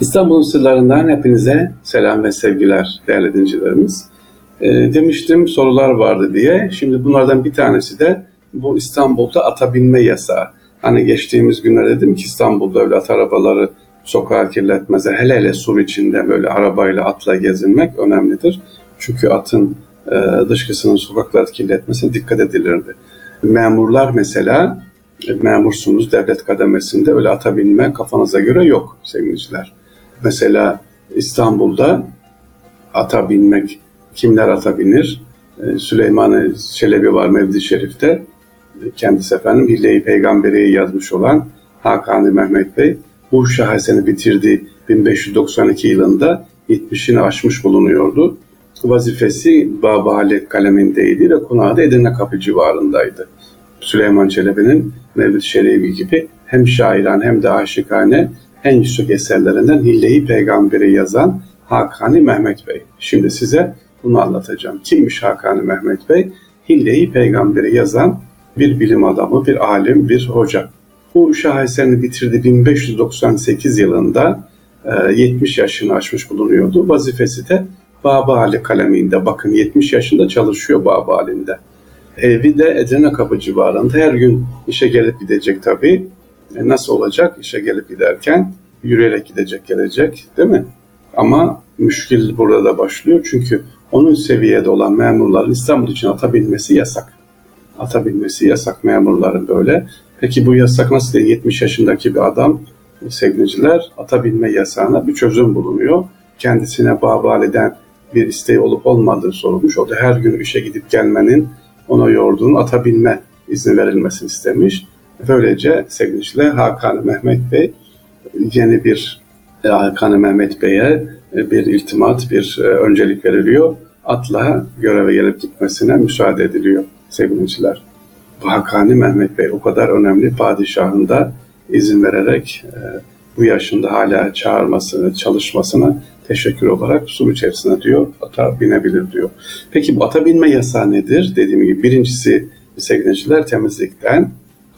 İstanbul'un sırlarından hepinize selam ve sevgiler değerli dincilerimiz. E, demiştim sorular vardı diye. Şimdi bunlardan bir tanesi de bu İstanbul'da ata binme yasağı. Hani geçtiğimiz günler dedim ki İstanbul'da öyle at arabaları sokağa kirletmez. Hele hele sur içinde böyle arabayla atla gezinmek önemlidir. Çünkü atın e, dışkısının sokakları kirletmesine dikkat edilirdi. Memurlar mesela memursunuz devlet kademesinde öyle ata binme kafanıza göre yok sevgiliciler. Mesela İstanbul'da ata binmek, kimler ata binir? Ee, Süleyman Çelebi var Mevdi Şerif'te. Kendisi efendim Peygamberi'yi yazmış olan Hakan Mehmet Bey bu şaheseni bitirdi 1592 yılında 70'ini aşmış bulunuyordu. Vazifesi Baba Halek kalemindeydi ve konağı da Edirne Kapı civarındaydı. Süleyman Çelebi'nin Mevlid Şelebi gibi hem şairan hem de aşıkane en yüksek eserlerinden Hille-i Peygamberi yazan Hakani Mehmet Bey. Şimdi size bunu anlatacağım. Kimmiş Hakani Mehmet Bey? Hille-i Peygamberi yazan bir bilim adamı, bir alim, bir hoca. Bu şaheserini bitirdi 1598 yılında 70 e, yaşını aşmış bulunuyordu. Vazifesi de Baba Ali kaleminde. Bakın 70 yaşında çalışıyor Baba Ali'nde. Evi de Edirne Kapı civarında. Her gün işe gelip gidecek tabii. E nasıl olacak işe gelip giderken? Yürüyerek gidecek gelecek değil mi? Ama müşkil burada da başlıyor. Çünkü onun seviyede olan memurların İstanbul için atabilmesi yasak. Atabilmesi yasak memurların böyle. Peki bu yasak nasıl diye 70 yaşındaki bir adam sevgiliciler atabilme yasağına bir çözüm bulunuyor. Kendisine babal eden bir isteği olup olmadığı sorulmuş. O da her gün işe gidip gelmenin ona yorduğunu atabilme izni verilmesini istemiş. Böylece sevgiliciler Hakan Mehmet Bey yeni bir e, Hakan Mehmet Bey'e e, bir iltimat, bir e, öncelik veriliyor. Atla göreve gelip gitmesine müsaade ediliyor sevgiliciler. Hakani Mehmet Bey o kadar önemli padişahın da izin vererek bu yaşında hala çağırmasını, çalışmasına teşekkür olarak su içerisine diyor ata binebilir diyor. Peki bu ata binme yasağı nedir? Dediğim gibi birincisi sevgiliciler temizlikten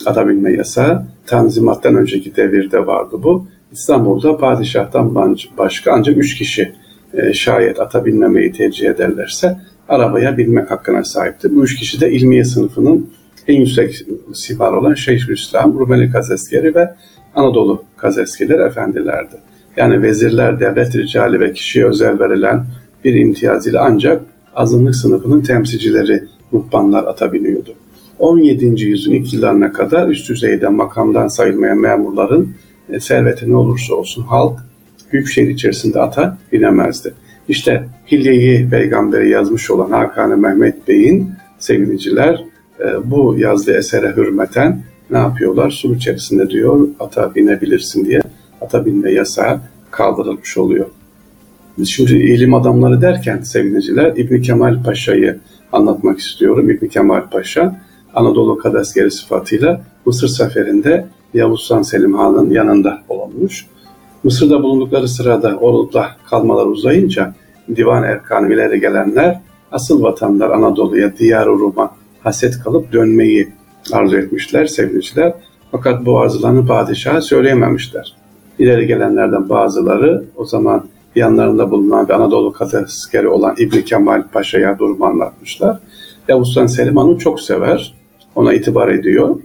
ata binme yasağı Tanzimat'tan önceki devirde vardı bu. İstanbul'da padişahtan başka ancak üç kişi e, şayet ata binmemeyi tercih ederlerse arabaya binmek hakkına sahipti. Bu üç kişi de ilmiye sınıfının en yüksek sivar olan Şeyhülislam, Rumeli Kazeskeri ve Anadolu Kazeskeler efendilerdi. Yani vezirler, devlet ricali ve kişiye özel verilen bir imtiyaz ile ancak azınlık sınıfının temsilcileri, ruhbanlar ata biniyordu. 17. yüzyılın ilk kadar üst düzeyde makamdan sayılmayan memurların e, serveti ne olursa olsun halk büyük şehir içerisinde ata binemezdi. İşte Hilye'yi peygamberi yazmış olan Hakan Mehmet Bey'in sevgiliciler e, bu yazdığı esere hürmeten ne yapıyorlar? Sur içerisinde diyor ata binebilirsin diye ata binme yasağı kaldırılmış oluyor. Şimdi ilim adamları derken sevgiliciler İbni Kemal Paşa'yı anlatmak istiyorum. İbni Kemal Paşa Anadolu Kadaskeri sıfatıyla Mısır seferinde Yavuz Sultan Selim Han'ın yanında olmuş. Mısır'da bulundukları sırada orada kalmalar uzayınca divan erkanı ileri gelenler asıl vatanlar Anadolu'ya, diyar Rum'a haset kalıp dönmeyi arzu etmişler sevgiliciler. Fakat bu arzularını padişaha söyleyememişler. İleri gelenlerden bazıları o zaman yanlarında bulunan bir Anadolu Kadaskeri olan İbni Kemal Paşa'ya durumu anlatmışlar. Yavuz Sultan Selim Han'ı çok sever ona itibar ediyor.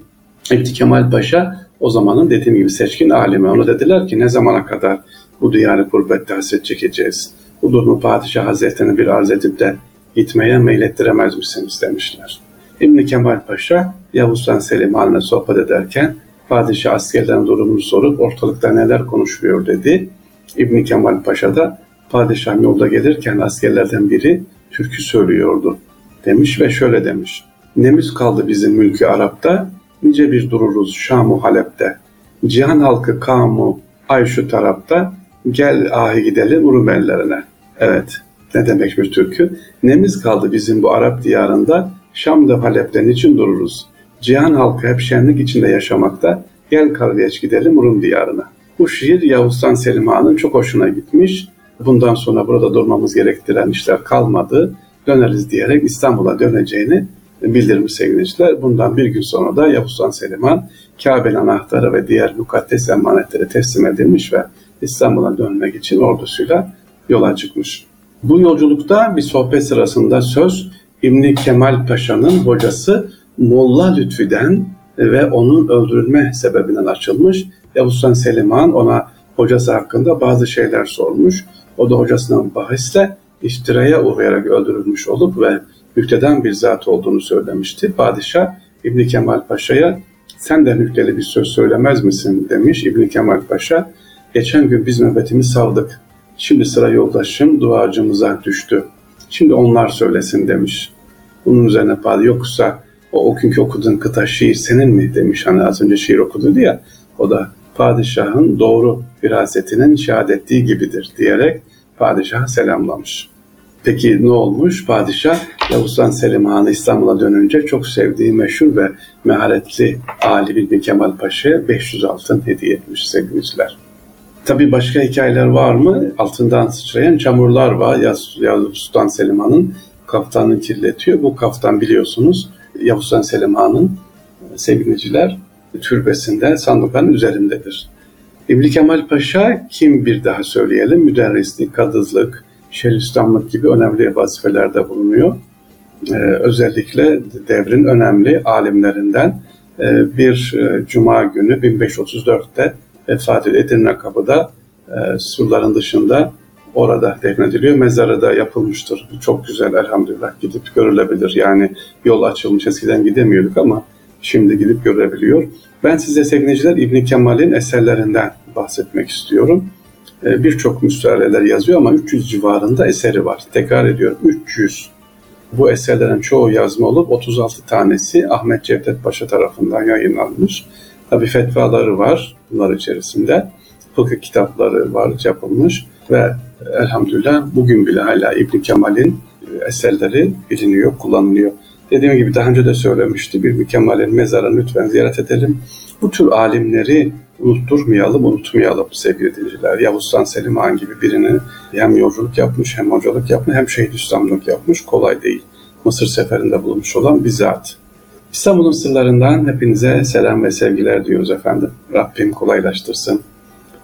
İbni Kemal Paşa o zamanın dediğim gibi seçkin alimi. Ona dediler ki ne zamana kadar bu diyarı kurbette hasret çekeceğiz. Bu durumu Padişah Hazretleri'ne bir arz edip de gitmeye meylettiremez misiniz demişler. İbni Kemal Paşa Yavuz Sultan Selim haline sohbet ederken padişah askerlerin durumunu sorup ortalıkta neler konuşuyor dedi. İbni Kemal Paşa da padişah yolda gelirken askerlerden biri türkü söylüyordu demiş ve şöyle demiş. Nemiz kaldı bizim mülkü Arap'ta, nice bir dururuz Şam-ı Halep'te. Cihan halkı kamu ay şu tarafta, gel ahi gidelim Rum ellerine. Evet, ne demek bir türkü? Nemiz kaldı bizim bu Arap diyarında, Şam'da Halep'te niçin dururuz? Cihan halkı hep şenlik içinde yaşamakta, gel kardeş gidelim Rum diyarına. Bu şiir Yavuz'dan Selim Han'ın çok hoşuna gitmiş. Bundan sonra burada durmamız gerektiren işler kalmadı. Döneriz diyerek İstanbul'a döneceğini bildirmiş sevgiliciler. Bundan bir gün sonra da Yavuz Han Selim'an Kabe'nin anahtarı ve diğer mukaddes emanetleri teslim edilmiş ve İstanbul'a dönmek için ordusuyla yola çıkmış. Bu yolculukta bir sohbet sırasında söz İbni Kemal Paşa'nın hocası Molla Lütfü'den ve onun öldürülme sebebinden açılmış. Yavuz Sultan Selim Han ona hocası hakkında bazı şeyler sormuş. O da hocasından bahisle iftiraya uğrayarak öldürülmüş olup ve müfteden bir zat olduğunu söylemişti. Padişah İbni Kemal Paşa'ya sen de nükteli bir söz söylemez misin demiş İbni Kemal Paşa. Geçen gün biz nöbetimizi savdık. Şimdi sıra yoldaşım duacımıza düştü. Şimdi onlar söylesin demiş. Bunun üzerine padişah yoksa o, o günkü okuduğun kıta şiir senin mi demiş. Hani az önce şiir okudu ya o da padişahın doğru firasetinin şehadet ettiği gibidir diyerek padişaha selamlamış. Peki ne olmuş? Padişah Yavuz Sultan Selim Han'ı İstanbul'a dönünce çok sevdiği meşhur ve meharetli Ali bin Kemal Paşa'ya 500 altın hediye etmiş sevgiliciler. Tabi başka hikayeler var mı? Altından sıçrayan çamurlar var. Yavuz Sultan Selim Han'ın kaftanını kirletiyor. Bu kaftan biliyorsunuz Yavuz Sultan Selim Han'ın sevgiliciler türbesinde sandukanın üzerindedir. İbni Kemal Paşa kim bir daha söyleyelim? Müderrislik, kadızlık, şerüstamlık gibi önemli vazifelerde bulunuyor. Ee, özellikle devrin önemli alimlerinden e, bir e, cuma günü 1534'te vefat Edirne Kapı'da e, surların dışında orada defnediliyor. Mezarı da yapılmıştır. Çok güzel elhamdülillah gidip görülebilir. Yani yol açılmış eskiden gidemiyorduk ama şimdi gidip görebiliyor. Ben size sevgiliciler İbn Kemal'in eserlerinden bahsetmek istiyorum. Ee, birçok müstahaleler yazıyor ama 300 civarında eseri var. Tekrar ediyorum 300. Bu eserlerin çoğu yazma olup 36 tanesi Ahmet Cevdet Paşa tarafından yayınlanmış. Tabi fetvaları var bunlar içerisinde. Fıkıh kitapları var yapılmış ve elhamdülillah bugün bile hala İbn Kemal'in eserleri biliniyor, kullanılıyor. Dediğim gibi daha önce de söylemişti. Bir Kemal'in mezarını lütfen ziyaret edelim. Bu tür alimleri unutturmayalım, unutmayalım sevgili dinleyiciler. Yavuz Sultan Selim Han gibi birini hem yolculuk yapmış, hem hocalık yapmış, hem şehit üstamlık yapmış. Kolay değil. Mısır seferinde bulunmuş olan bir zat. İstanbul'un sırlarından hepinize selam ve sevgiler diyoruz efendim. Rabbim kolaylaştırsın.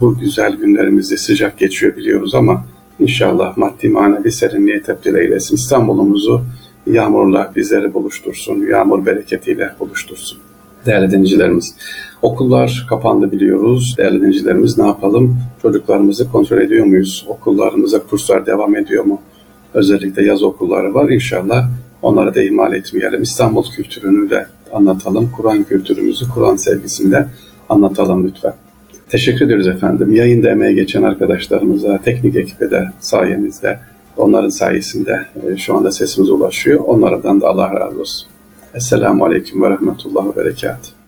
Bu güzel günlerimizi sıcak geçiyor biliyoruz ama inşallah maddi manevi serinliğe tebdil eylesin. İstanbul'umuzu yağmurla bizleri buluştursun, yağmur bereketiyle buluştursun. Değerli dinleyicilerimiz, okullar kapandı biliyoruz. Değerli dinleyicilerimiz ne yapalım? Çocuklarımızı kontrol ediyor muyuz? Okullarımıza kurslar devam ediyor mu? Özellikle yaz okulları var. İnşallah onları da ihmal etmeyelim. İstanbul kültürünü de anlatalım. Kur'an kültürümüzü, Kur'an sevgisini de anlatalım lütfen. Teşekkür ediyoruz efendim. Yayında emeğe geçen arkadaşlarımıza, teknik ekibe de sayenizde, onların sayesinde e, şu anda sesimiz ulaşıyor. Onlardan da Allah razı olsun. Esselamu Aleyküm ve Rahmetullah ve Berekatuhu.